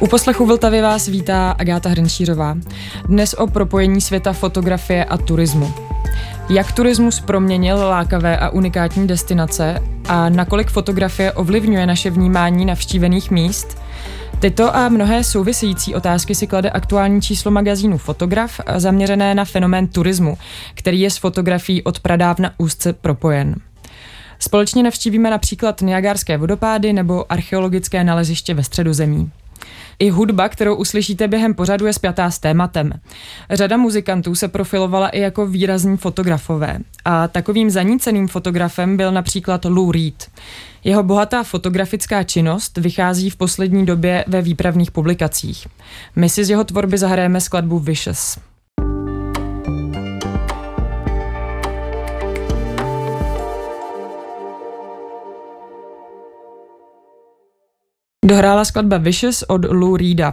U poslechu Vltavy vás vítá Agáta Hrnčířová. Dnes o propojení světa fotografie a turismu. Jak turismus proměnil lákavé a unikátní destinace a nakolik fotografie ovlivňuje naše vnímání navštívených míst? Tyto a mnohé související otázky si klade aktuální číslo magazínu Fotograf, zaměřené na fenomén turismu, který je s fotografií od pradávna úzce propojen. Společně navštívíme například Niagárské vodopády nebo archeologické naleziště ve středozemí. I hudba, kterou uslyšíte během pořadu, je spjatá s tématem. Řada muzikantů se profilovala i jako výrazní fotografové a takovým zaníceným fotografem byl například Lou Reed. Jeho bohatá fotografická činnost vychází v poslední době ve výpravných publikacích. My si z jeho tvorby zahrajeme skladbu Vicious. Dohrála skladba Vicious od Lou Reeda.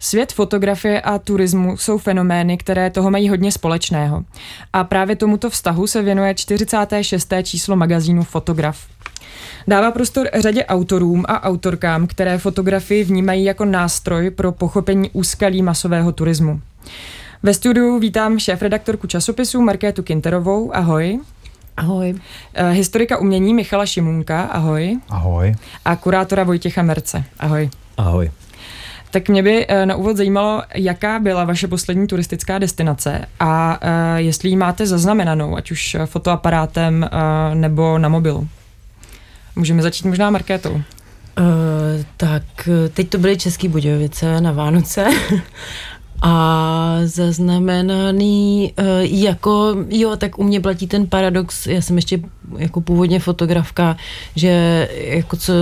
Svět fotografie a turismu jsou fenomény, které toho mají hodně společného. A právě tomuto vztahu se věnuje 46. číslo magazínu Fotograf. Dává prostor řadě autorům a autorkám, které fotografii vnímají jako nástroj pro pochopení úskalí masového turismu. Ve studiu vítám šéf-redaktorku časopisu Markétu Kinterovou. Ahoj. Ahoj. Uh, historika umění Michala Šimunka, ahoj. Ahoj. A kurátora Vojtěcha Merce, ahoj. Ahoj. Tak mě by uh, na úvod zajímalo, jaká byla vaše poslední turistická destinace a uh, jestli ji máte zaznamenanou, ať už fotoaparátem nebo na mobilu. Můžeme začít možná Markétou. Uh, tak teď to byly České Budějovice na Vánoce a zaznamenaný uh, jako, jo, tak u mě platí ten paradox, já jsem ještě jako původně fotografka, že jako co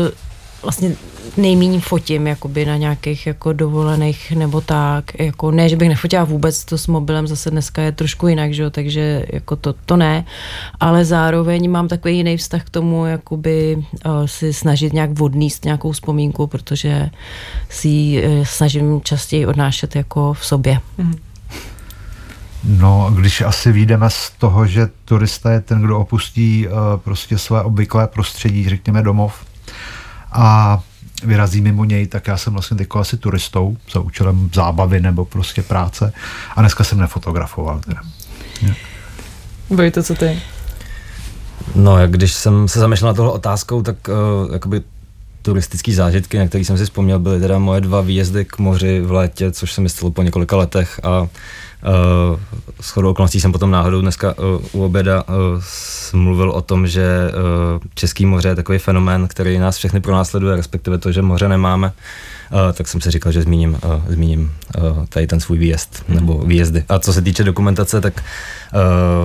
vlastně nejméně fotím jakoby na nějakých jako dovolených nebo tak, jako ne, že bych nefotila vůbec, to s mobilem zase dneska je trošku jinak, že jo, takže jako to, to ne, ale zároveň mám takový jiný vztah k tomu, jakoby uh, si snažit nějak vodníst nějakou vzpomínku, protože si ji uh, snažím častěji odnášet jako v sobě. Mm. No, když asi vyjdeme z toho, že turista je ten, kdo opustí uh, prostě své obvyklé prostředí, řekněme domov, a vyrazí mimo něj, tak já jsem vlastně teď asi turistou za účelem zábavy nebo prostě práce a dneska jsem nefotografoval. Teda. to, co ty? No, jak když jsem se zamýšlel na tohle otázkou, tak uh, jakoby turistické zážitky, na které jsem si vzpomněl, byly teda moje dva výjezdy k moři v létě, což se mi stalo po několika letech a Uh, s chodou okolností jsem potom náhodou dneska uh, u oběda uh, mluvil o tom, že Český moře je takový fenomén, který nás všechny pronásleduje, respektive to, že moře nemáme. Tak jsem si říkal, že zmíním, zmíním tady ten svůj výjezd nebo výjezdy. A co se týče dokumentace, tak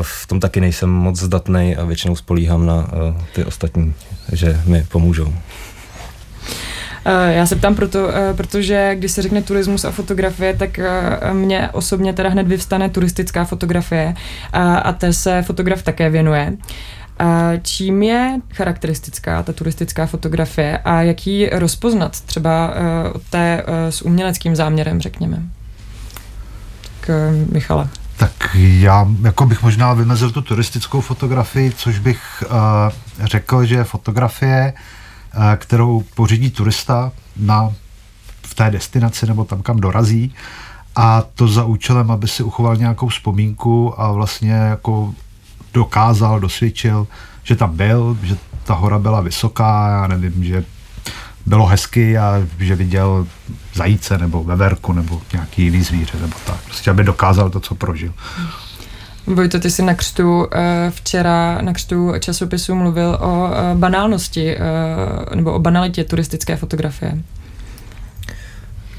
v tom taky nejsem moc zdatný a většinou spolíhám na ty ostatní, že mi pomůžou. Eh, já se ptám proto, eh, protože když se řekne turismus a fotografie, tak eh, mně osobně teda hned vyvstane turistická fotografie a, a té se fotograf také věnuje. A čím je charakteristická ta turistická fotografie a jak ji rozpoznat třeba od té s uměleckým záměrem, řekněme? Tak Michala. Tak já jako bych možná vymezil tu turistickou fotografii, což bych uh, řekl, že fotografie uh, kterou pořídí turista na, v té destinaci nebo tam, kam dorazí a to za účelem, aby si uchoval nějakou vzpomínku a vlastně jako dokázal, dosvědčil, že tam byl, že ta hora byla vysoká, já nevím, že bylo hezky a že viděl zajíce nebo veverku nebo nějaký jiný zvíře nebo tak. Prostě aby dokázal to, co prožil. Vojto, ty jsi na křtu eh, včera na křtu časopisu mluvil o eh, banálnosti eh, nebo o banalitě turistické fotografie.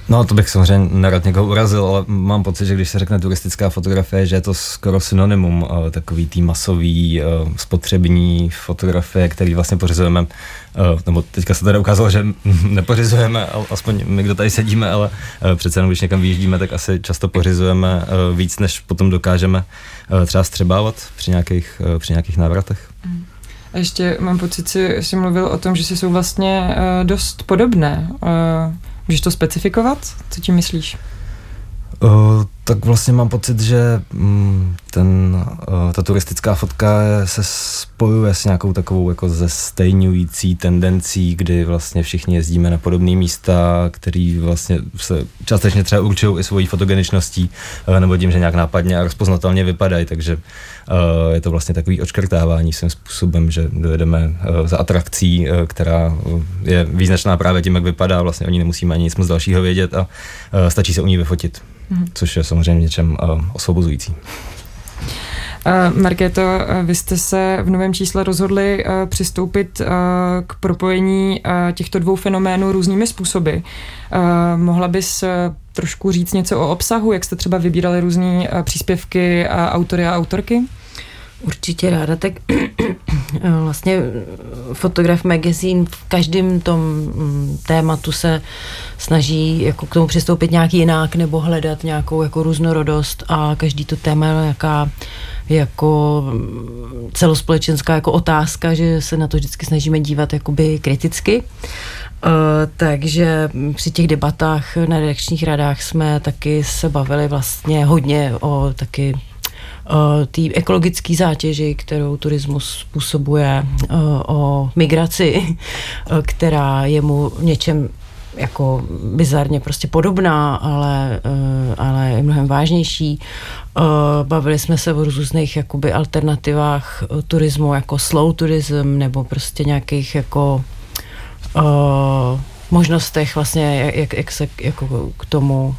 No, to bych samozřejmě nerad někoho urazil, ale mám pocit, že když se řekne turistická fotografie, že je to skoro synonymum takový tý masový spotřební fotografie, který vlastně pořizujeme, nebo teďka se tady ukázalo, že nepořizujeme, aspoň my, kdo tady sedíme, ale přece jenom, když někam vyjíždíme, tak asi často pořizujeme víc, než potom dokážeme třeba střebávat při nějakých, při nějakých návratech. Mm. A ještě mám pocit, že jsi mluvil o tom, že si jsou vlastně dost podobné. Můžeš to specifikovat? Co tím myslíš? Uh, tak vlastně mám pocit, že mm, ten, uh, ta turistická fotka se spojuje s nějakou takovou jako ze stejňující tendencí, kdy vlastně všichni jezdíme na podobné místa, který vlastně se částečně třeba určují i svojí fotogeničností, uh, nebo tím, že nějak nápadně a rozpoznatelně vypadají, takže uh, je to vlastně takový očkrtávání svým způsobem, že dojedeme za atrakcí, která je význačná právě tím, jak vypadá, vlastně o ní nemusíme ani nic moc dalšího vědět a stačí se u ní vyfotit. Což je samozřejmě něčem uh, osvobozující. Uh, Markéto, uh, vy jste se v novém čísle rozhodli přistoupit k propojení těchto dvou fenoménů různými způsoby. Mohla bys trošku říct něco o obsahu, jak jste třeba vybírali různé příspěvky a autory a autorky? Určitě ráda, tak vlastně Fotograf Magazine v každém tom mm, tématu se snaží jako k tomu přistoupit nějak jinak nebo hledat nějakou jako různorodost a každý to téma je jaká jako mm, celospolečenská jako otázka, že se na to vždycky snažíme dívat jakoby kriticky. Uh, takže při těch debatách na redakčních radách jsme taky se bavili vlastně hodně o taky Eh, té ekologické zátěži, kterou turismus způsobuje, eh, o migraci, eh, která je mu něčem jako bizarně prostě podobná, ale, ale je mnohem vážnější. Bavili jsme se o různých jakoby alternativách turismu, jako slow tourism, nebo prostě nějakých jako možnostech vlastně, jak, jak se jako k tomu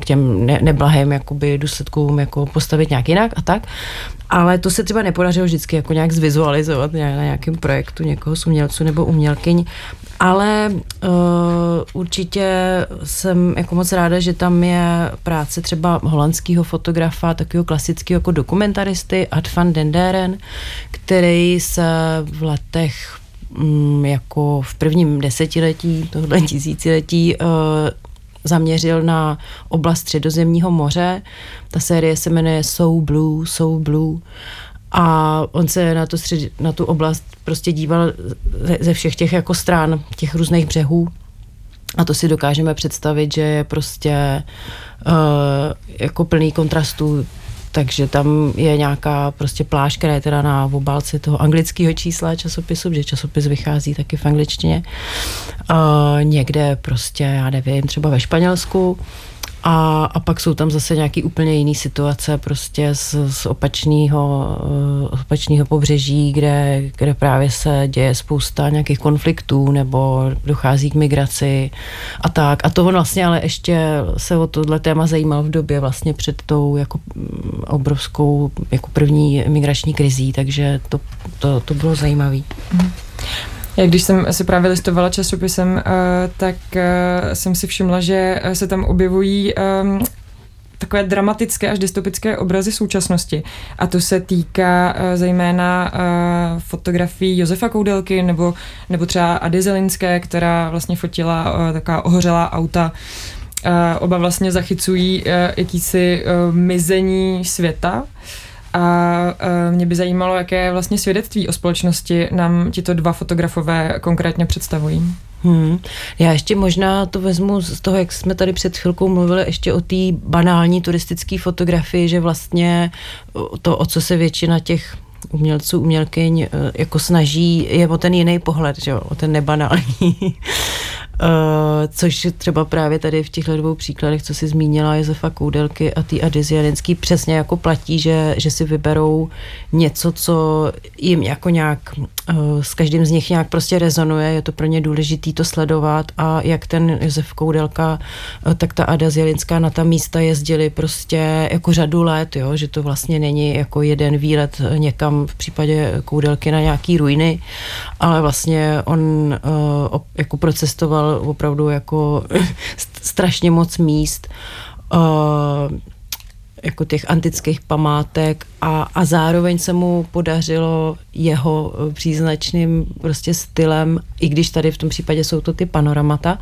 k těm ne, neblahým jakoby důsledkům jako postavit nějak jinak a tak. Ale to se třeba nepodařilo vždycky jako nějak zvizualizovat na nějakém projektu někoho z umělců nebo umělkyň, ale uh, určitě jsem jako moc ráda, že tam je práce třeba holandského fotografa, takového klasického jako dokumentaristy Ad van Denderen, který se v letech mm, jako v prvním desetiletí tohle tisíciletí uh, zaměřil na oblast středozemního moře. Ta série se jmenuje So Blue, So Blue. A on se na, to střed, na tu oblast prostě díval ze, ze všech těch jako stran, těch různých břehů. A to si dokážeme představit, že je prostě uh, jako plný kontrastů takže tam je nějaká prostě pláž, která je teda na obálce toho anglického čísla časopisu, že časopis vychází taky v angličtině. Uh, někde prostě, já nevím, třeba ve Španělsku, a, a pak jsou tam zase nějaký úplně jiný situace prostě z, z opačného, uh, opačného pobřeží, kde, kde právě se děje spousta nějakých konfliktů nebo dochází k migraci a tak. A to on vlastně ale ještě se o tohle téma zajímal v době vlastně před tou jako mm, obrovskou jako první migrační krizí, takže to, to, to bylo zajímavé. Mm. Jak když jsem si právě listovala časopisem, eh, tak eh, jsem si všimla, že eh, se tam objevují ehm, takové dramatické až dystopické obrazy současnosti. A to se týká zejména fotografií Josefa Koudelky nebo, nebo třeba Ady Zelinské, která vlastně fotila taková ohořelá auta. Oba vlastně zachycují jakýsi mizení světa. A mě by zajímalo, jaké vlastně svědectví o společnosti nám tito dva fotografové konkrétně představují. Hmm. Já ještě možná to vezmu z toho, jak jsme tady před chvilkou mluvili ještě o té banální turistické fotografii, že vlastně to, o co se většina těch umělců, umělkyň e, jako snaží, je o ten jiný pohled, že jo, o ten nebanální. Uh, což třeba právě tady v těchto dvou příkladech, co si zmínila Josefa Koudelky a ty Adizy Jadenský, přesně jako platí, že, že si vyberou něco, co jim jako nějak uh, s každým z nich nějak prostě rezonuje, je to pro ně důležité to sledovat a jak ten Josef Koudelka, uh, tak ta Ada Zjelinská na ta místa jezdili prostě jako řadu let, jo, že to vlastně není jako jeden výlet někam v případě Koudelky na nějaký ruiny, ale vlastně on jako procestoval viděl opravdu jako strašně moc míst, uh, jako těch antických památek a, a zároveň se mu podařilo jeho příznačným prostě stylem, i když tady v tom případě jsou to ty panoramata,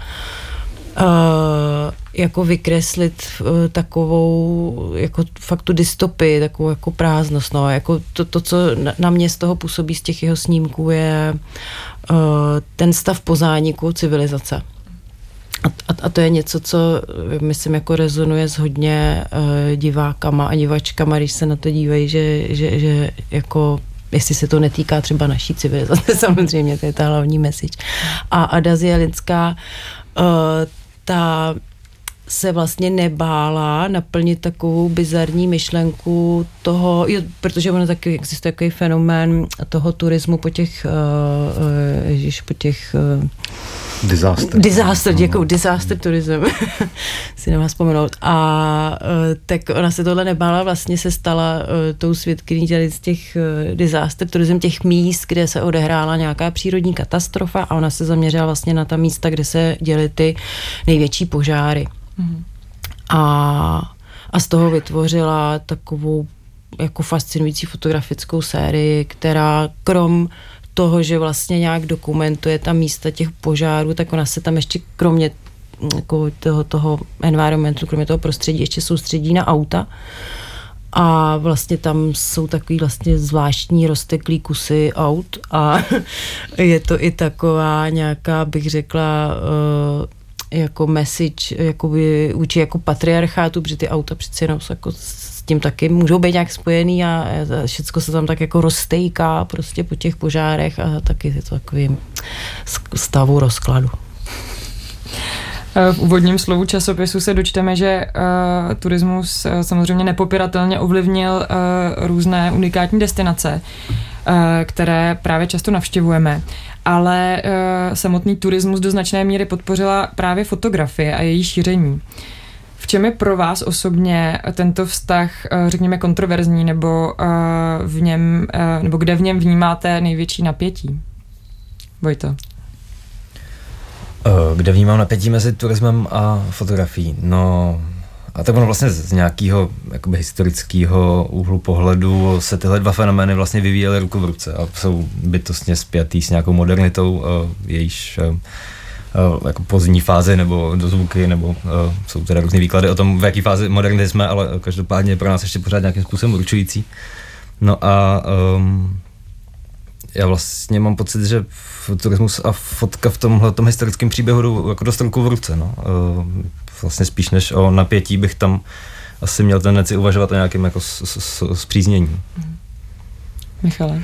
jako vykreslit uh, takovou, jako fakt tu dystopii, takovou jako prázdnost, no, jako to, to co na, mě z toho působí z těch jeho snímků je uh, ten stav po zániku civilizace. A, a, a to je něco, co myslím jako rezonuje s hodně uh, divákama a divačkama, když se na to dívají, že, že, že jako jestli se to netýká třeba naší civilizace, samozřejmě, to je ta hlavní message. A Ada Zielinská, uh, ta se vlastně nebála naplnit takovou bizarní myšlenku toho, jo, protože ono taky existuje takový fenomén toho turismu po těch, uh, ježiš, po těch uh, Disaster. Disaster, děkuji, disaster tourism, si nemá vzpomenout. A uh, tak ona se tohle nebála, vlastně se stala uh, tou svědkyní tady z těch uh, disaster tourism, těch míst, kde se odehrála nějaká přírodní katastrofa a ona se zaměřila vlastně na ta místa, kde se děly ty největší požáry. Mm. A, a z toho vytvořila takovou jako fascinující fotografickou sérii, která krom toho, že vlastně nějak dokumentuje ta místa těch požárů, tak ona se tam ještě kromě jako toho, toho environmentu, kromě toho prostředí, ještě soustředí na auta. A vlastně tam jsou takový vlastně zvláštní rozteklý kusy aut a je to i taková nějaká, bych řekla, uh, jako message jakoby, vůči jako patriarchátu, protože ty auta přeci jenom jsou jako s tím taky můžou být nějak spojený a všechno se tam tak jako roztejká prostě po těch požárech a taky je to takový stavu rozkladu. V úvodním slovu časopisu se dočteme, že uh, turismus uh, samozřejmě nepopiratelně ovlivnil uh, různé unikátní destinace, uh, které právě často navštěvujeme ale uh, samotný turismus do značné míry podpořila právě fotografie a její šíření. V čem je pro vás osobně tento vztah, uh, řekněme, kontroverzní, nebo v něm, nebo kde v něm vnímáte největší napětí? Vojto. Kde vnímám napětí mezi turismem a fotografií? No, a tak ono vlastně z nějakého jakoby historického úhlu pohledu se tyhle dva fenomény vlastně vyvíjely ruku v ruce a jsou bytostně spjatý s nějakou modernitou, uh, jejíž uh, uh, jako pozdní fázi nebo dozvuky, nebo uh, jsou teda různé výklady o tom, v jaké fázi modernity jsme, ale každopádně pro nás ještě pořád nějakým způsobem určující. No a um, já vlastně mám pocit, že turismus a fotka v tomhle tom historickém příběhu jdou jako dost ruku v ruce. No. Uh, vlastně spíš než o napětí bych tam asi měl tendenci uvažovat o nějakém jako zpříznění. Mhm. Michale?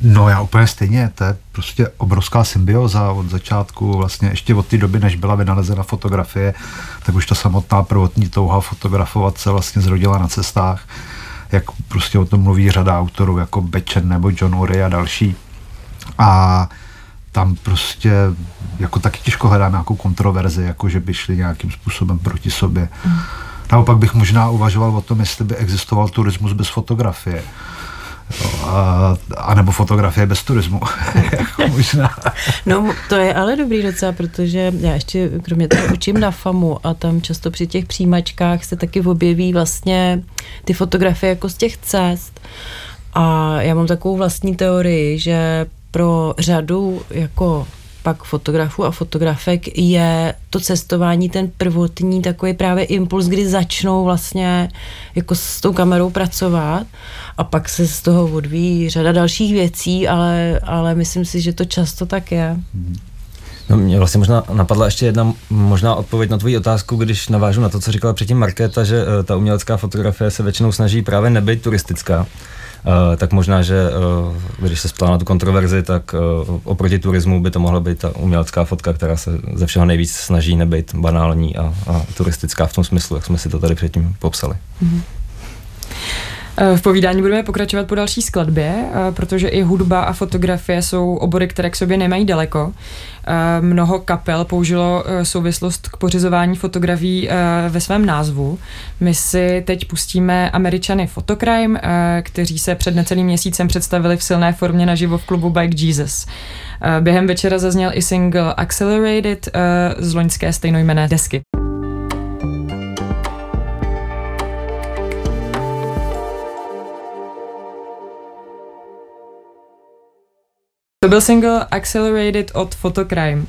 No já úplně stejně, to je prostě obrovská symbioza od začátku, vlastně ještě od té doby, než byla vynalezena fotografie, tak už ta samotná prvotní touha fotografovat se vlastně zrodila na cestách, jak prostě o tom mluví řada autorů, jako Bečen nebo John Ury a další. A tam prostě jako taky těžko hledám nějakou kontroverzi, jako že by šli nějakým způsobem proti sobě. Mm. Naopak bych možná uvažoval o tom, jestli by existoval turismus bez fotografie. a, a nebo fotografie bez turismu. jako možná. No to je ale dobrý docela, protože já ještě kromě toho učím na FAMu a tam často při těch přijímačkách se taky objeví vlastně ty fotografie jako z těch cest. A já mám takovou vlastní teorii, že pro řadu jako pak fotografů a fotografek je to cestování ten prvotní takový právě impuls, kdy začnou vlastně jako s tou kamerou pracovat a pak se z toho odvíjí řada dalších věcí, ale, ale myslím si, že to často tak je. No, mě vlastně možná napadla ještě jedna možná odpověď na tvoji otázku, když navážu na to, co říkala předtím Markéta, že uh, ta umělecká fotografie se většinou snaží právě nebyt turistická. Uh, tak možná, že uh, když se ptala na tu kontroverzi, tak uh, oproti turismu by to mohla být ta umělecká fotka, která se ze všeho nejvíc snaží nebýt banální a, a turistická v tom smyslu, jak jsme si to tady předtím popsali. Mm-hmm. V povídání budeme pokračovat po další skladbě, protože i hudba a fotografie jsou obory, které k sobě nemají daleko. Mnoho kapel použilo souvislost k pořizování fotografií ve svém názvu. My si teď pustíme Američany Photocrime, kteří se před necelým měsícem představili v silné formě naživo v klubu Bike Jesus. Během večera zazněl i single Accelerated z loňské stejnojmené desky. To byl single Accelerated od Photocrime.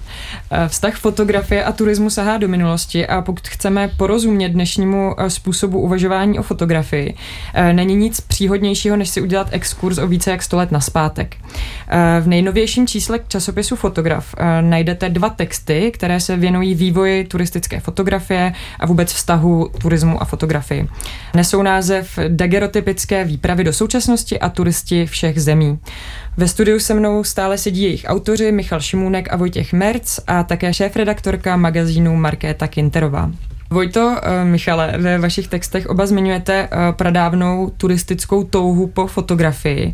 Eh, vztah fotografie a turismu sahá do minulosti a pokud chceme porozumět dnešnímu eh, způsobu uvažování o fotografii, eh, není nic příhodnějšího, než si udělat exkurs o více jak 100 let naspátek. V nejnovějším čísle časopisu Fotograf najdete dva texty, které se věnují vývoji turistické fotografie a vůbec vztahu turismu a fotografii. Nesou název Dagerotypické výpravy do současnosti a turisti všech zemí. Ve studiu se mnou stále sedí jejich autoři Michal Šimůnek a Vojtěch Merc a také šéf-redaktorka magazínu Markéta Kinterová. Vojto, eh, Michale, ve vašich textech oba zmiňujete eh, pradávnou turistickou touhu po fotografii.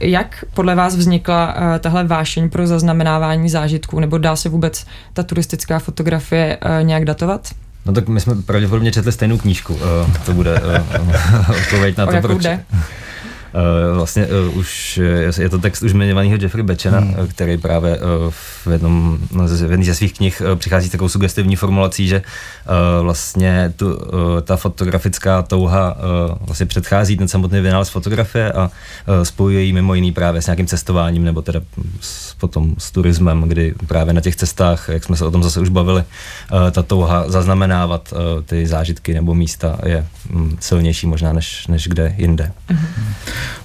Jak podle vás vznikla eh, tahle vášeň pro zaznamenávání zážitků, nebo dá se vůbec ta turistická fotografie nějak datovat? No tak my jsme pravděpodobně četli stejnou knížku. To bude odpověď na to, proč. Jde? Uh, vlastně uh, už je to text už jmenovaného Jeffrey Bečena, hmm. Který právě v jednom no, z, v jedné ze svých knih přichází s takovou sugestivní formulací, že vlastně tu, ta fotografická touha vlastně předchází ten samotný vynález fotografie a spojuje ji mimo jiný právě s nějakým cestováním nebo teda s, potom s turismem, kdy právě na těch cestách, jak jsme se o tom zase už bavili, ta touha zaznamenávat ty zážitky nebo místa je mm, silnější možná než, než kde jinde. Hmm.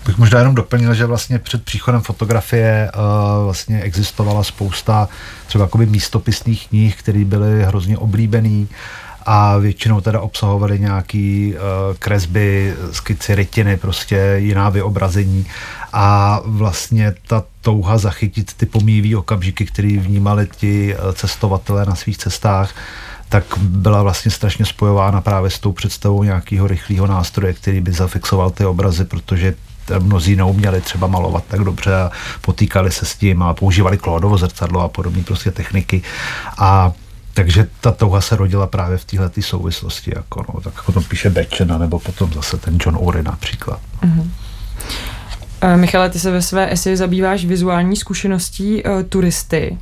Bych možná jenom doplnil, že vlastně před příchodem fotografie uh, vlastně existovala spousta třeba jakoby místopisných knih, které byly hrozně oblíbený a většinou teda obsahovaly nějaký uh, kresby, skici, rytiny, prostě jiná vyobrazení. A vlastně ta touha zachytit ty pomývý okamžiky, které vnímali ti uh, cestovatelé na svých cestách, tak byla vlastně strašně spojována právě s tou představou nějakého rychlého nástroje, který by zafixoval ty obrazy, protože mnozí neuměli třeba malovat tak dobře a potýkali se s tím a používali klódovo zrcadlo a podobné prostě techniky. A takže ta touha se rodila právě v téhle souvislosti, jako, no, tak jako to píše Bečena, nebo potom zase ten John Ury například. Mm-hmm. Michale, ty se ve své eseji zabýváš vizuální zkušeností uh, turisty,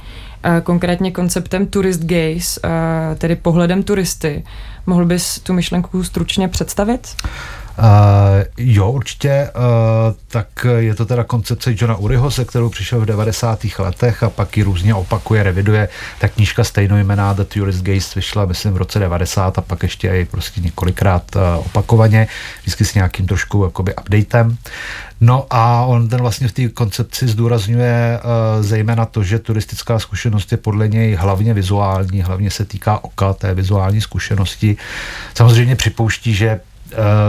konkrétně konceptem tourist gaze, uh, tedy pohledem turisty. Mohl bys tu myšlenku stručně představit? Uh, jo, určitě. Uh, tak je to teda koncepce Johna Uriho, se kterou přišel v 90. letech a pak ji různě opakuje, reviduje. Ta knížka stejnojmená The Tourist Gaze vyšla, myslím, v roce 90 a pak ještě i prostě několikrát uh, opakovaně, vždycky s nějakým trošku jakoby updatem. No a on ten vlastně v té koncepci zdůrazňuje uh, zejména to, že turistická zkušenost je podle něj hlavně vizuální, hlavně se týká oka té vizuální zkušenosti. Samozřejmě připouští, že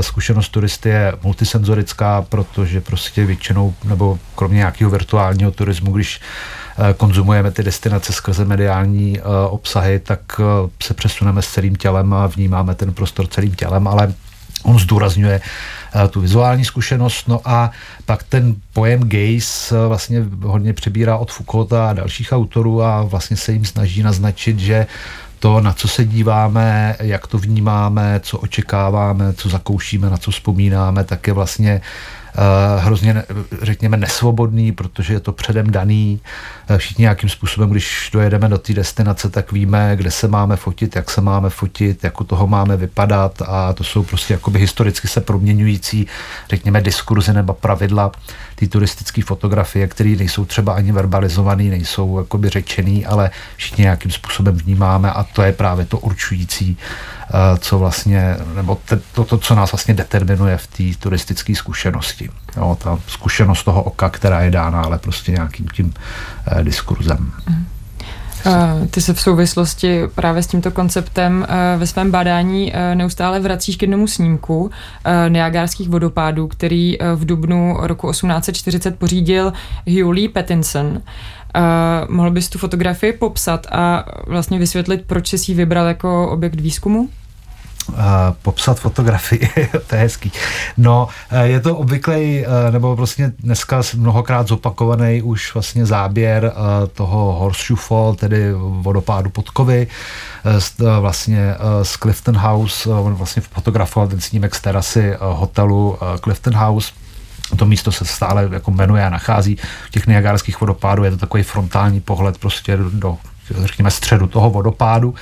zkušenost turisty je multisenzorická, protože prostě většinou, nebo kromě nějakého virtuálního turismu, když eh, konzumujeme ty destinace skrze mediální eh, obsahy, tak se přesuneme s celým tělem a vnímáme ten prostor celým tělem, ale on zdůrazňuje tu vizuální zkušenost, no a pak ten pojem gaze vlastně hodně přebírá od Foucaulta a dalších autorů a vlastně se jim snaží naznačit, že to, na co se díváme, jak to vnímáme, co očekáváme, co zakoušíme, na co vzpomínáme, tak je vlastně hrozně, řekněme, nesvobodný, protože je to předem daný. Uh, všichni nějakým způsobem, když dojedeme do té destinace, tak víme, kde se máme fotit, jak se máme fotit, jak u toho máme vypadat a to jsou prostě jakoby historicky se proměňující, řekněme, diskurzy nebo pravidla ty turistické fotografie, které nejsou třeba ani verbalizované, nejsou jakoby řečený, ale všichni nějakým způsobem vnímáme a to je právě to určující, eh, co vlastně, nebo to, to co nás vlastně determinuje v té turistické zkušenosti. Jo, ta zkušenost toho oka, která je dána, ale prostě nějakým tím eh, diskurzem. Mm. Ty se v souvislosti právě s tímto konceptem eh, ve svém bádání eh, neustále vracíš k jednomu snímku eh, Niagarských vodopádů, který v dubnu roku 1840 pořídil Hugh Lee Pattinson. Mohl bys tu fotografii popsat a vlastně vysvětlit, proč jsi ji vybral jako objekt výzkumu? Popsat fotografii, to je hezký. No, uh, je to obvyklý, uh, nebo vlastně dneska mnohokrát zopakovaný už vlastně záběr toho Horseshoe Fall, tedy vodopádu Podkovy, vlastně z Clifton House, on vlastně fotografoval ten snímek z terasy hotelu Clifton House, to místo se stále jako jmenuje a nachází v těch Niagarských vodopádů, je to takový frontální pohled prostě do řekněme, středu toho vodopádu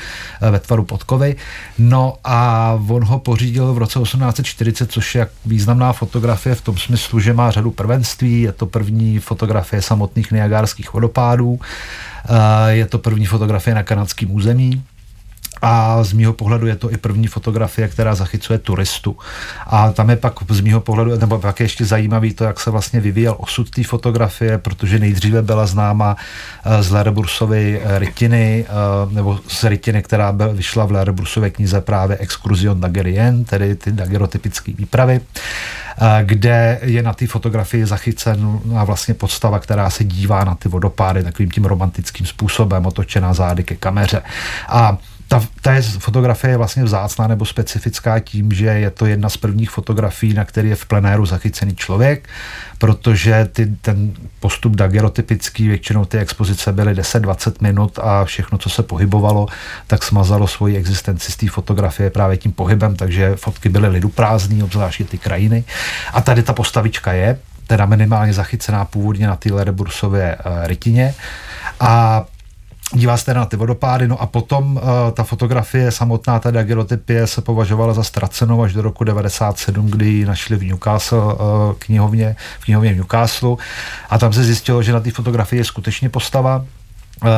ve tvaru podkovy. No a on ho pořídil v roce 1840, což je významná fotografie v tom smyslu, že má řadu prvenství. Je to první fotografie samotných Niagárských vodopádů. Je to první fotografie na kanadském území a z mýho pohledu je to i první fotografie, která zachycuje turistu. A tam je pak z mýho pohledu, nebo pak je ještě zajímavý to, jak se vlastně vyvíjel osud té fotografie, protože nejdříve byla známa eh, z Lerbursovy eh, rytiny, eh, nebo z rytiny, která byl, vyšla v Lerbursově knize právě Excursion Dagerien, tedy ty dagerotypické výpravy kde je na té fotografii zachycena vlastně podstava, která se dívá na ty vodopády takovým tím romantickým způsobem, otočená zády ke kameře. A ta, ta je, fotografie je vlastně vzácná nebo specifická tím, že je to jedna z prvních fotografií, na který je v plenéru zachycený člověk, protože ty, ten postup dagerotypický, většinou ty expozice byly 10-20 minut a všechno, co se pohybovalo, tak smazalo svoji existenci z té fotografie právě tím pohybem, takže fotky byly lidu prázdný, obzvláště ty krajiny. A tady ta postavička je, teda minimálně zachycená původně na té Ledebursově uh, rytině. A dívá se na ty vodopády, no a potom uh, ta fotografie samotná, ta dagerotypie se považovala za ztracenou až do roku 97, kdy ji našli v Newcastle uh, knihovně, v knihovně v Newcastle. A tam se zjistilo, že na té fotografii je skutečně postava,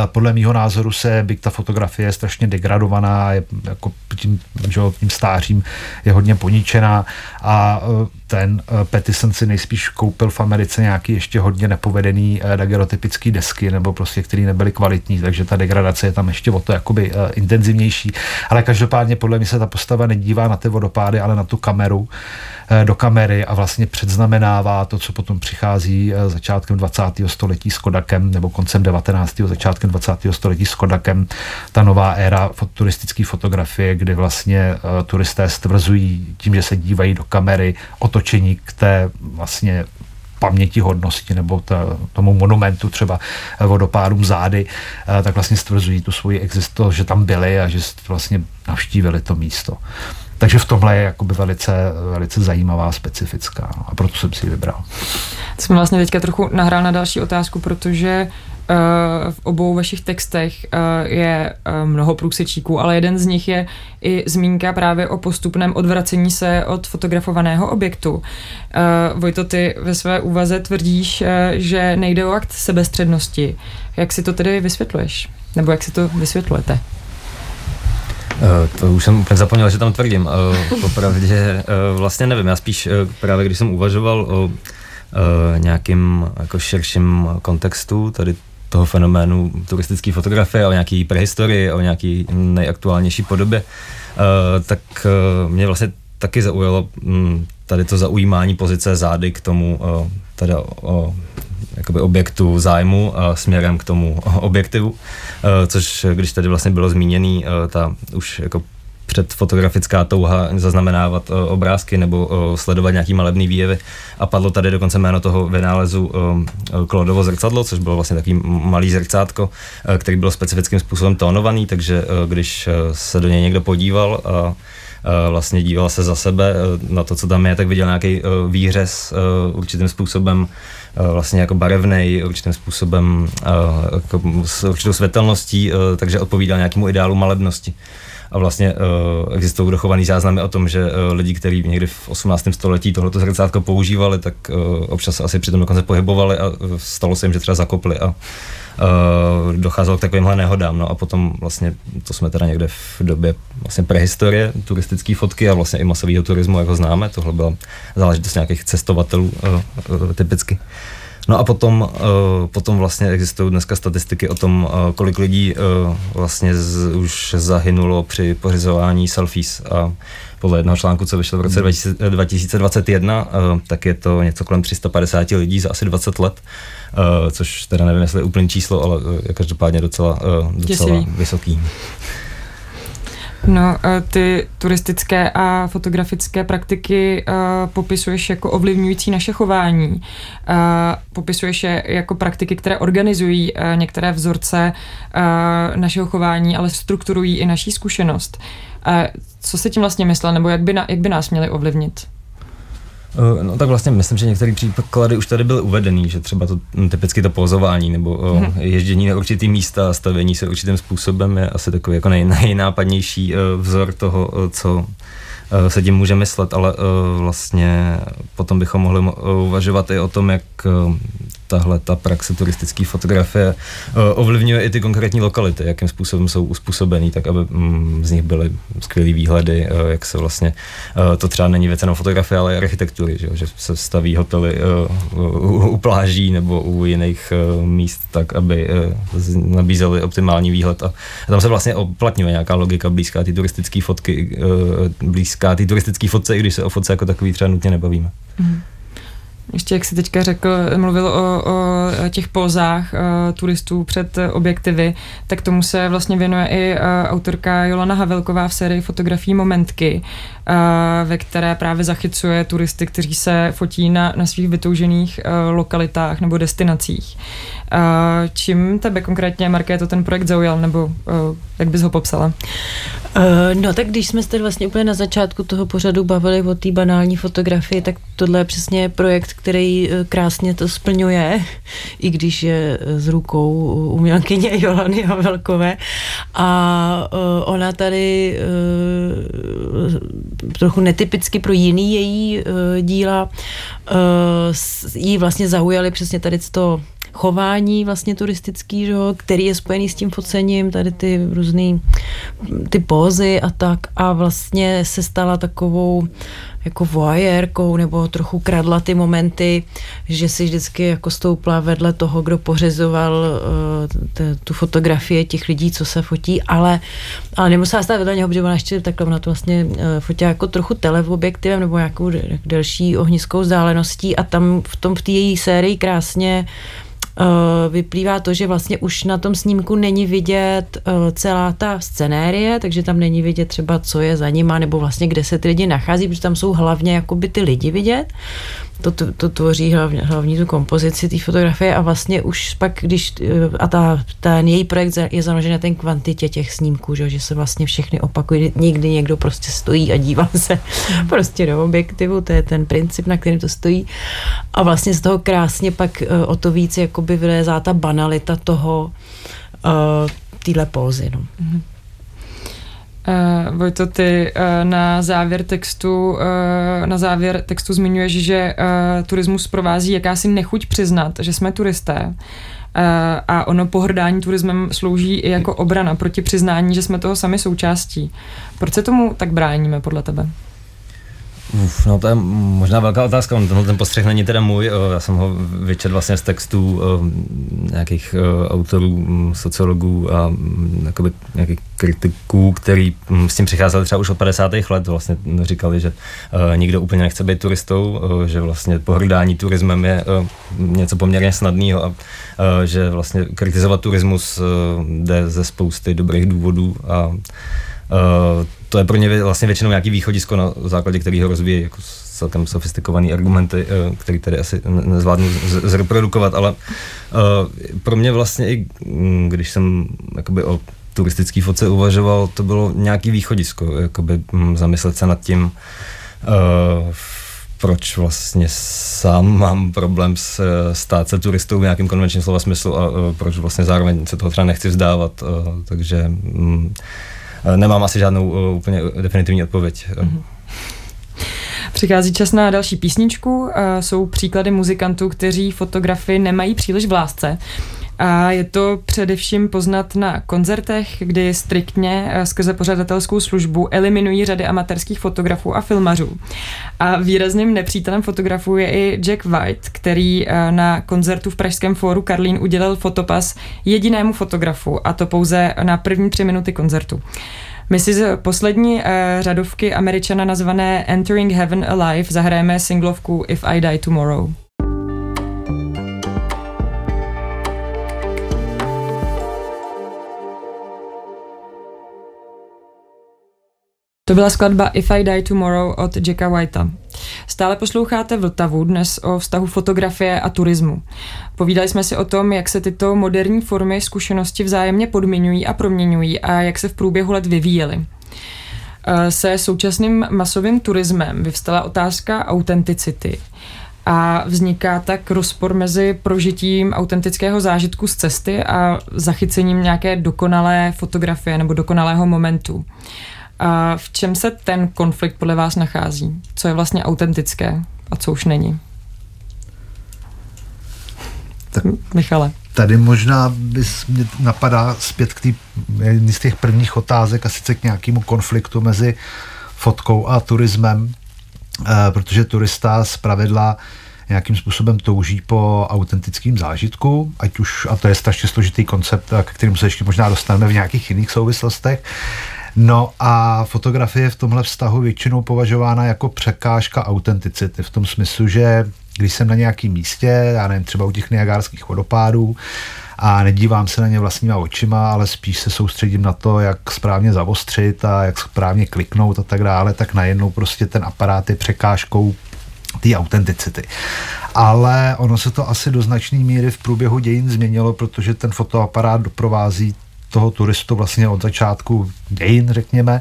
podle mého názoru se byť ta fotografie je strašně degradovaná, je jako tím, že, tím stářím je hodně poničená a e, ten e, Pettison si nejspíš koupil v Americe nějaký ještě hodně nepovedený dagerotypický desky, nebo prostě, který nebyly kvalitní, takže ta degradace je tam ještě o to jakoby intenzivnější. Ale každopádně podle mě se ta postava nedívá na ty vodopády, ale na tu kameru Eh, do kamery a vlastně předznamenává to, co potom přichází eh, začátkem 20. století s Kodakem nebo koncem 19. začátkem 20. století s Kodakem, ta nová éra turistické fotografie, kdy vlastně eh, turisté stvrzují tím, že se dívají do kamery otočení k té vlastně paměti hodnosti nebo ta, tomu monumentu třeba vodopádům zády, tak vlastně stvrzují tu svoji existence, že tam byli a že vlastně navštívili to místo. Takže v tomhle je jakoby velice, velice zajímavá, specifická a proto jsem si ji vybral. To jsme vlastně teďka trochu nahrál na další otázku, protože Uh, v obou vašich textech uh, je uh, mnoho průsečíků, ale jeden z nich je i zmínka právě o postupném odvracení se od fotografovaného objektu. Vojto, ty ve své úvaze tvrdíš, že nejde o akt sebestřednosti. Jak si to tedy vysvětluješ? Nebo jak si to vysvětlujete? Eh, to už jsem úplně zapomněl, že tam tvrdím. Eh, popravdě eh, vlastně nevím, já spíš právě když jsem uvažoval o nějakým jako širším kontextu tady toho fenoménu turistické fotografie, o nějaký prehistorii, o nějaký nejaktuálnější podobě, tak mě vlastně taky zaujalo hm, tady to zaujímání pozice zády k tomu teda o jakoby objektu zájmu a směrem k tomu objektivu, eh, což když tady vlastně bylo zmíněný, eh, ta už jako předfotografická touha zaznamenávat uh, obrázky nebo uh, sledovat nějaký malebný výjevy. A padlo tady dokonce jméno toho vynálezu uh, Klodovo zrcadlo, což bylo vlastně takový malý zrcátko, uh, který byl specifickým způsobem tónovaný, takže uh, když uh, se do něj někdo podíval a uh, vlastně díval se za sebe na to, co tam je, tak viděl nějaký výřez určitým způsobem vlastně jako barevný, určitým způsobem jako s určitou světelností, takže odpovídal nějakému ideálu malebnosti a vlastně uh, existují dochovaný záznamy o tom, že uh, lidi, kteří někdy v 18. století tohleto zrcátko používali, tak uh, občas asi přitom dokonce pohybovali a stalo se jim, že třeba zakopli a uh, docházelo k takovýmhle nehodám. No a potom vlastně, to jsme teda někde v době vlastně prehistorie, turistické fotky a vlastně i masového turismu, jak ho známe. Tohle byla záležitost nějakých cestovatelů uh, uh, typicky. No a potom, uh, potom vlastně existují dneska statistiky o tom, uh, kolik lidí uh, vlastně z, už zahynulo při pořizování selfies. A podle jednoho článku, co vyšlo v roce 2021, uh, tak je to něco kolem 350 lidí za asi 20 let, což teda nevím, jestli je úplný číslo, ale každopádně docela, docela vysoký. No, ty turistické a fotografické praktiky popisuješ jako ovlivňující naše chování. Popisuješ je jako praktiky, které organizují některé vzorce našeho chování, ale strukturují i naší zkušenost. Co se tím vlastně myslel, nebo jak by, na, jak by nás měli ovlivnit? Eh, no tak vlastně myslím, že některé příklady už tady byly uvedený, že třeba to hm, typicky to pozování nebo hmm. ježdění na určitý místa a stavění se určitým způsobem je asi takový jako nej, nejnápadnější vzor toho, co se tím může myslet, ale vlastně potom bychom mohli uvažovat i o tom, jak tahle ta praxe turistické fotografie eh, ovlivňuje i ty konkrétní lokality, jakým způsobem jsou uspůsobený, tak aby mm, z nich byly skvělé výhledy, eh, jak se vlastně, eh, to třeba není věc jenom fotografie, ale i architektury, že, že se staví hotely u pláží nebo u jiných míst tak, aby nabízeli optimální výhled a tam se vlastně oplatňuje nějaká logika blízká ty turistické fotky, blízká ty turistické fotce, i když se o fotce jako takový třeba nutně nebavíme. Mm. Ještě jak si teďka řekl, mluvil o, o těch pozách uh, turistů před objektivy, tak tomu se vlastně věnuje i uh, autorka Jolana Havelková v sérii fotografií Momentky, ve které právě zachycuje turisty, kteří se fotí na, na svých vytoužených uh, lokalitách nebo destinacích. Čím tebe konkrétně, Markéto, ten projekt zaujal, nebo uh, jak bys ho popsala? Uh, no tak když jsme se vlastně úplně na začátku toho pořadu bavili o té banální fotografii, tak tohle je přesně projekt, který krásně to splňuje, i když je s rukou umělkyně Jolany Havelkové. A ona tady trochu netypicky pro jiný její uh, díla uh, jí vlastně zaujaly přesně tady to chování vlastně turistický, že, který je spojený s tím focením, tady ty různé ty pózy a tak. A vlastně se stala takovou jako voyérkou nebo trochu kradla ty momenty, že si vždycky jako stoupla vedle toho, kdo pořizoval uh, tu fotografie těch lidí, co se fotí, ale, ale nemusela stát vedle něho, protože ona ještě takhle ona to vlastně uh, fotila jako trochu teleobjektivem nebo nějakou delší ohniskou vzdáleností a tam v tom v té její sérii krásně vyplývá to, že vlastně už na tom snímku není vidět eh, celá ta scenérie, takže tam není vidět třeba, co je za nima, nebo vlastně kde se ty lidi nachází, protože tam jsou hlavně jakoby ty lidi vidět. To, to, to tvoří hlavně, hlavní tu kompozici té fotografie a vlastně už pak, když, eh, a ta, ten její projekt je založen na ten kvantitě těch snímků, že, že se vlastně všechny opakují, někdy někdo prostě stojí a dívá se prostě do objektivu, to je ten princip, na kterém to stojí a vlastně z toho krásně pak o to víc jakoby vylézá ta banalita toho, uh, téhle pózy. No. Mm-hmm. Uh, Vojto, ty uh, na závěr textu uh, na závěr textu zmiňuješ, že uh, turismus provází jakási nechuť přiznat, že jsme turisté. A ono pohrdání turismem slouží i jako obrana proti přiznání, že jsme toho sami součástí. Proč se tomu tak bráníme podle tebe? Uf, no to je možná velká otázka, tenhle ten postřeh není teda můj, já jsem ho vyčet vlastně z textů nějakých autorů, sociologů a jakoby nějakých kritiků, který s tím přicházeli třeba už od 50. let, vlastně říkali, že nikdo úplně nechce být turistou, že vlastně pohrdání turismem je něco poměrně snadného a že vlastně kritizovat turismus jde ze spousty dobrých důvodů a to je pro ně vlastně většinou nějaký východisko, na základě kterého rozvíjí jako celkem sofistikované argumenty, eh, které tady asi nezvládnu zreprodukovat, ale uh, pro mě vlastně i mm, když jsem jakoby o turistický fotce uvažoval, to bylo nějaký východisko, jakoby mm, zamyslet se nad tím, uh, proč vlastně sám mám problém s, stát se turistou v nějakém konvenčním slova smyslu a proč vlastně zároveň se toho třeba nechci vzdávat, takže Eh, nemám asi žádnou eh, úplně definitivní odpověď. Mm-hmm. Přichází čas na další písničku. Jsou příklady muzikantů, kteří fotografii nemají příliš v lásce. A je to především poznat na koncertech, kdy striktně eh, skrze pořadatelskou službu eliminují řady amatérských fotografů a filmařů. A výrazným nepřítelem fotografů je i Jack White, který eh, na koncertu v Pražském fóru Karlín udělal fotopas jedinému fotografu, a to pouze na první tři minuty koncertu. My si z poslední uh, řadovky američana nazvané Entering Heaven Alive zahrajeme singlovku If I Die Tomorrow. To byla skladba If I Die Tomorrow od Jacka Whitea. Stále posloucháte Vltavu dnes o vztahu fotografie a turismu. Povídali jsme si o tom, jak se tyto moderní formy zkušenosti vzájemně podmiňují a proměňují a jak se v průběhu let vyvíjely. Se současným masovým turismem vyvstala otázka autenticity a vzniká tak rozpor mezi prožitím autentického zážitku z cesty a zachycením nějaké dokonalé fotografie nebo dokonalého momentu. A v čem se ten konflikt podle vás nachází? Co je vlastně autentické a co už není? Tak Michale. Tady možná bys mě napadá zpět k tý, z těch prvních otázek a sice k nějakému konfliktu mezi fotkou a turismem, Eh, protože turista z pravidla nějakým způsobem touží po autentickém zážitku, ať už, a to je strašně složitý koncept, k kterému se ještě možná dostaneme v nějakých jiných souvislostech, No a fotografie v tomhle vztahu většinou považována jako překážka autenticity, v tom smyslu, že když jsem na nějakém místě, já nevím, třeba u těch Niagárských vodopádů, a nedívám se na ně vlastníma očima, ale spíš se soustředím na to, jak správně zavostřit a jak správně kliknout a tak dále, tak najednou prostě ten aparát je překážkou té autenticity. Ale ono se to asi do značné míry v průběhu dějin změnilo, protože ten fotoaparát doprovází toho turistu vlastně od začátku dějin, řekněme.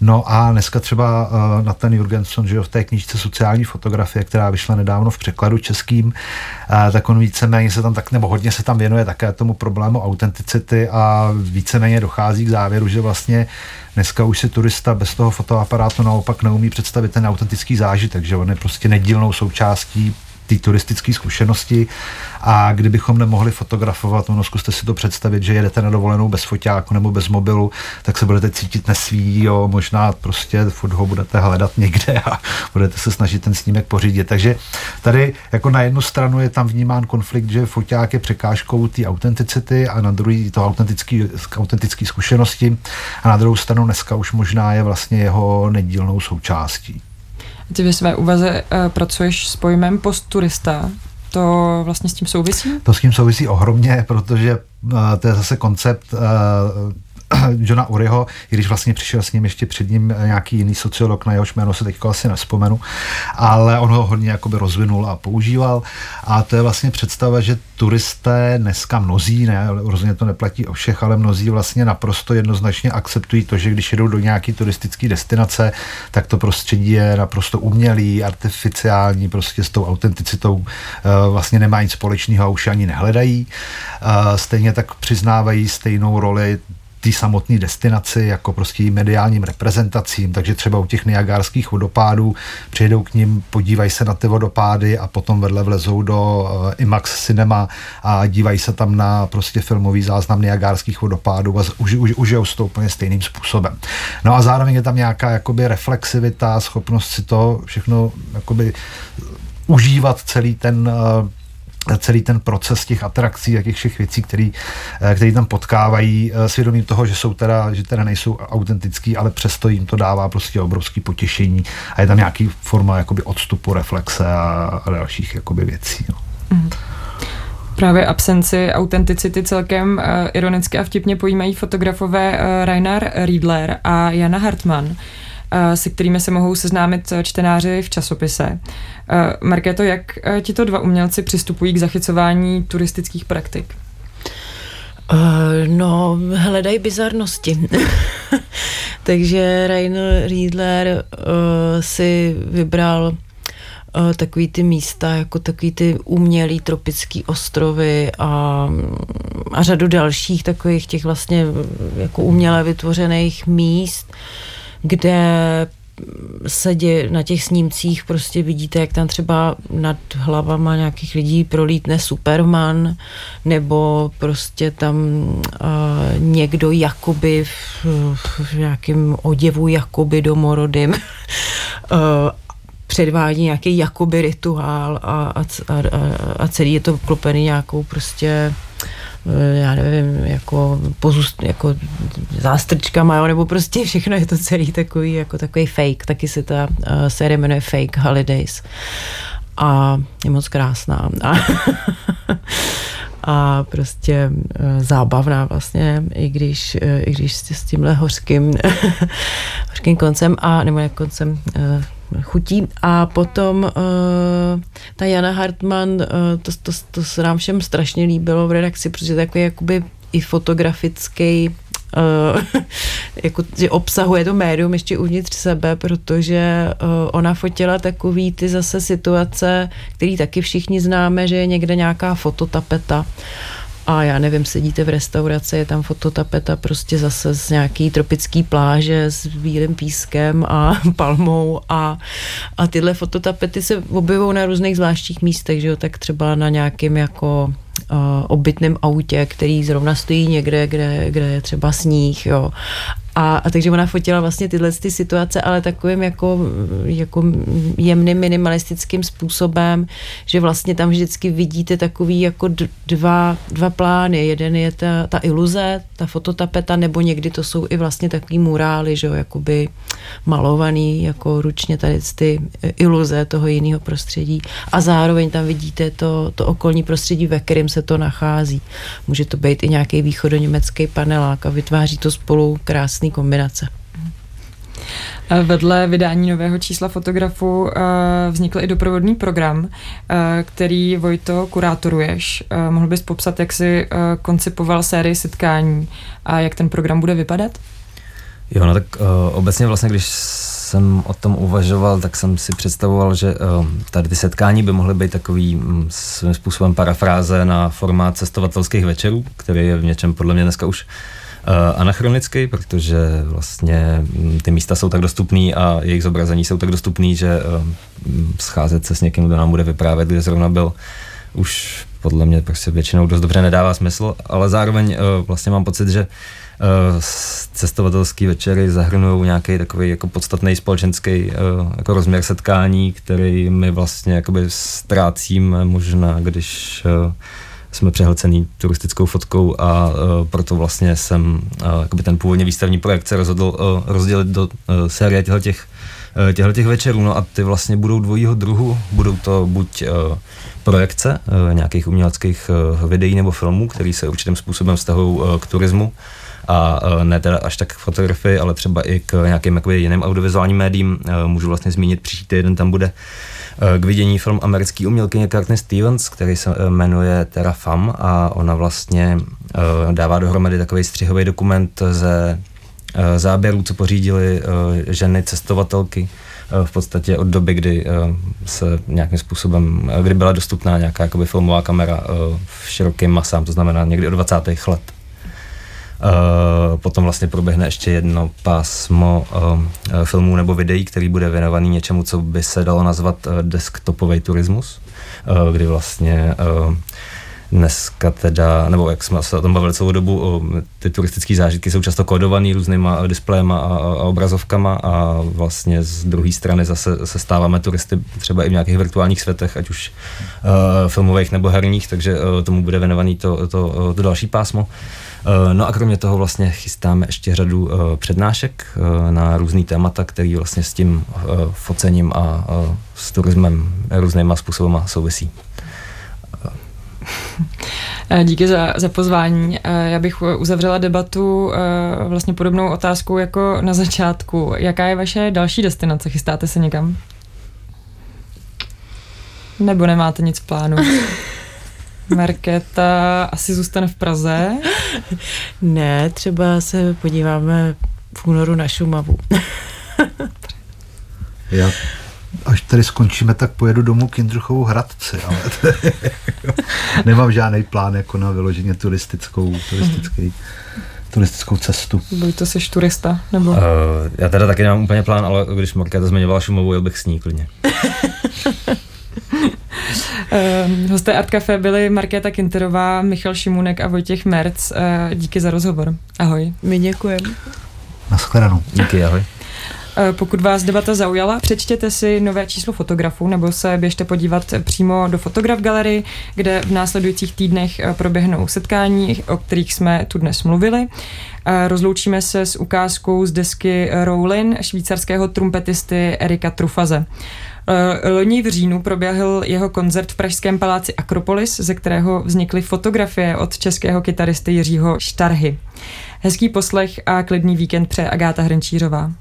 No a dneska třeba uh, Nathan Jurgenson, že jo, v té knížce Sociální fotografie, která vyšla nedávno v překladu českým, uh, tak on víceméně se tam tak, nebo hodně se tam věnuje také tomu problému autenticity a víceméně dochází k závěru, že vlastně dneska už si turista bez toho fotoaparátu naopak neumí představit ten autentický zážitek, že on je prostě nedílnou součástí té turistické zkušenosti a kdybychom nemohli fotografovat, ono zkuste si to představit, že jedete na dovolenou bez foťáku nebo bez mobilu, tak se budete cítit nesví, jo, možná prostě furt ho budete hledat někde a budete se snažit ten snímek pořídit. Takže tady jako na jednu stranu je tam vnímán konflikt, že foťák je překážkou té autenticity a na druhý to autentický, autentický zkušenosti a na druhou stranu dneska už možná je vlastně jeho nedílnou součástí. Ty ve své úvaze uh, pracuješ s pojmem postturista. To vlastně s tím souvisí? To s tím souvisí ohromně, protože uh, to je zase koncept uh, Johna Uriho, i když vlastně přišel s ním ještě před ním nějaký jiný sociolog, na jehož jméno se teď asi nespomenu, ale on ho hodně jakoby rozvinul a používal. A to je vlastně představa, že turisté dneska mnozí, ne, rozhodně to neplatí o všech, ale mnozí vlastně naprosto jednoznačně akceptují to, že když jedou do nějaké turistické destinace, tak to prostředí je naprosto umělý, artificiální, prostě s tou autenticitou eh, vlastně nemá nic společného a už ani nehledají. Eh, stejně tak přiznávají stejnou roli té samotné destinaci, jako prostě mediálním reprezentacím, takže třeba u těch Niagárských vodopádů přijedou k ním, podívají se na ty vodopády a potom vedle vlezou do uh, IMAX Cinema a dívají se tam na prostě filmový záznam Niagárských vodopádů a už, už, užijou to úplně stejným způsobem. No a zároveň je tam nějaká jakoby reflexivita, schopnost si to všechno jakoby užívat celý ten uh, celý ten proces těch atrakcí a těch všech věcí, který, eh, který tam potkávají, eh, svědomím toho, že jsou teda, že teda nejsou autentický, ale přesto jim to dává prostě obrovský potěšení a je tam nějaký forma jakoby odstupu, reflexe a, a dalších jakoby věcí. No. Mm. Právě absenci autenticity celkem uh, ironicky a vtipně pojímají fotografové Rainer Riedler a Jana Hartmann. Eh, se kterými se mohou seznámit čtenáři v časopise. Eh, Markéto, jak eh, tito dva umělci přistupují k zachycování turistických praktik? No, hledají bizarnosti. Takže Rainer Riedler uh, si vybral uh, takový ty místa, jako takový ty umělý tropický ostrovy a, a řadu dalších takových těch vlastně jako uměle vytvořených míst, uh, kde se dě, na těch snímcích prostě vidíte, jak tam třeba nad hlavama nějakých lidí prolítne Superman, nebo prostě tam uh, někdo jakoby v, v nějakém oděvu jakoby domorodým uh, předvádí nějaký jakoby rituál a, a, a, a celý je to klopený nějakou prostě Eh, já nevím, jako, pozůst, jako zástrčkama, nebo prostě všechno je to celý takový, jako takový fake, taky se ta uh, série jmenuje Fake Holidays a je moc krásná. A, a prostě uh, zábavná vlastně, i když, uh, i když s tímhle hořkým, hořkým koncem a nebo jak koncem uh, chutí. A potom uh, ta Jana Hartmann, uh, to, to, to se nám všem strašně líbilo v redakci, protože takový jakoby i fotografický uh, jako, že obsahuje to médium ještě uvnitř sebe, protože uh, ona fotila takový ty zase situace, který taky všichni známe, že je někde nějaká fototapeta a já nevím, sedíte v restauraci, je tam fototapeta prostě zase z nějaký tropický pláže s bílým pískem a palmou a, a tyhle fototapety se objevují na různých zvláštních místech, že jo, tak třeba na nějakým jako uh, obytném autě, který zrovna stojí někde, kde, kde je třeba sníh, jo. A, a takže ona fotila vlastně tyhle ty situace, ale takovým jako, jako jemným minimalistickým způsobem, že vlastně tam vždycky vidíte takový jako dva, dva plány. Jeden je ta, ta iluze, ta fototapeta, nebo někdy to jsou i vlastně takový murály, že jo, jakoby malovaný jako ručně tady ty iluze toho jiného prostředí. A zároveň tam vidíte to, to okolní prostředí, ve kterém se to nachází. Může to být i nějaký východoněmecký panelák a vytváří to spolu krásný krásné kombinace. Vedle vydání nového čísla fotografu eh, vznikl i doprovodný program, eh, který Vojto kurátoruješ. Eh, mohl bys popsat, jak jsi koncipoval sérii setkání a jak ten program bude vypadat? Jo, no tak obecně vlastně, když jsem o tom uvažoval, tak jsem si představoval, že tady ty setkání by mohly být takový mm, svým způsobem parafráze na formát cestovatelských večerů, který je v něčem podle mě dneska už Eh, anachronický, protože vlastně mm, ty místa jsou tak dostupný a jejich zobrazení jsou tak dostupný, že eh, mm, scházet se s někým, kdo nám bude vyprávět, kde zrovna byl, už podle mě prostě většinou dost dobře nedává smysl, ale zároveň eh, vlastně mám pocit, že cestovatelské večery zahrnují nějaký takový jako podstatný společenský jako rozměr setkání, který my vlastně jakoby ztrácíme možná, když jsme přehlcený turistickou fotkou a uh, proto vlastně jsem uh, ten původně výstavní projekt se rozhodl uh, rozdělit do série těchto těch, uh, těch večerů. No a ty vlastně budou dvojího druhu. Budou to buď projekce nějakých uměleckých videí nebo filmů, které se určitým způsobem vztahují k turismu a ne teda až tak k fotografii, ale třeba i k nějakým jakoby, jiným audiovizuálním médiím. Můžu vlastně zmínit, příští týden tam bude k vidění film americký umělkyně Courtney Stevens, který se jmenuje Terra Fam a ona vlastně dává dohromady takový střihový dokument ze záběrů, co pořídili ženy cestovatelky v podstatě od doby, kdy se nějakým způsobem, kdy byla dostupná nějaká jakoby filmová kamera v širokým masám, to znamená někdy od 20. let. Uh, potom vlastně proběhne ještě jedno pásmo uh, filmů nebo videí, který bude věnovaný něčemu, co by se dalo nazvat uh, desktopový turismus, kdy vlastně dneska teda, nebo jak jsme se o tom bavili celou dobu, ty turistické zážitky jsou často kódovaný různýma displejema a, a obrazovkama a vlastně z druhé strany zase se stáváme turisty třeba i v nějakých virtuálních světech, ať už uh, filmových nebo herních, takže uh, tomu bude věnovaný to, to, to další pásmo. Eh, no a kromě toho vlastně chystáme ještě řadu eh, přednášek eh, na různý témata, který vlastně s tím focením a s turismem různýma způsoby souvisí. Díky za, za pozvání. Já bych uzavřela debatu vlastně podobnou otázkou jako na začátku. Jaká je vaše další destinace? Chystáte se někam? Nebo nemáte nic v plánu? Markéta asi zůstane v Praze. Ne, třeba se podíváme v únoru na Šumavu. Já až tady skončíme, tak pojedu domů k Jindřuchovu Hradci, ale nemám žádný plán jako na vyloženě turistickou, turistický, turistickou cestu. Byl to jsi turista? Nebo? Uh, já teda taky nemám úplně plán, ale když Markéta zmiňovala Šumovu, jel bych s ní klidně. Uh, hosté Art Café byli Markéta Kinterová, Michal Šimunek a Vojtěch Merc. Uh, díky za rozhovor. Ahoj. My děkujeme. Naschledanou. Díky, ahoj. Eh, pokud vás debata zaujala, přečtěte si nové číslo fotografu nebo se běžte podívat přímo do Fotograf Galery, kde v následujících týdnech eh, proběhnou setkání, o kterých jsme tu dnes mluvili. Rozloučíme se s ukázkou z desky Rowlin švýcarského trumpetisty Erika Trufaze. Eh, loni v říjnu proběhl jeho koncert v pražském paláci Akropolis, ze kterého vznikly fotografie od českého kytaristy Jiřího Štarhy. Hezký poslech a klidný víkend pře Agáta Hrenčířová.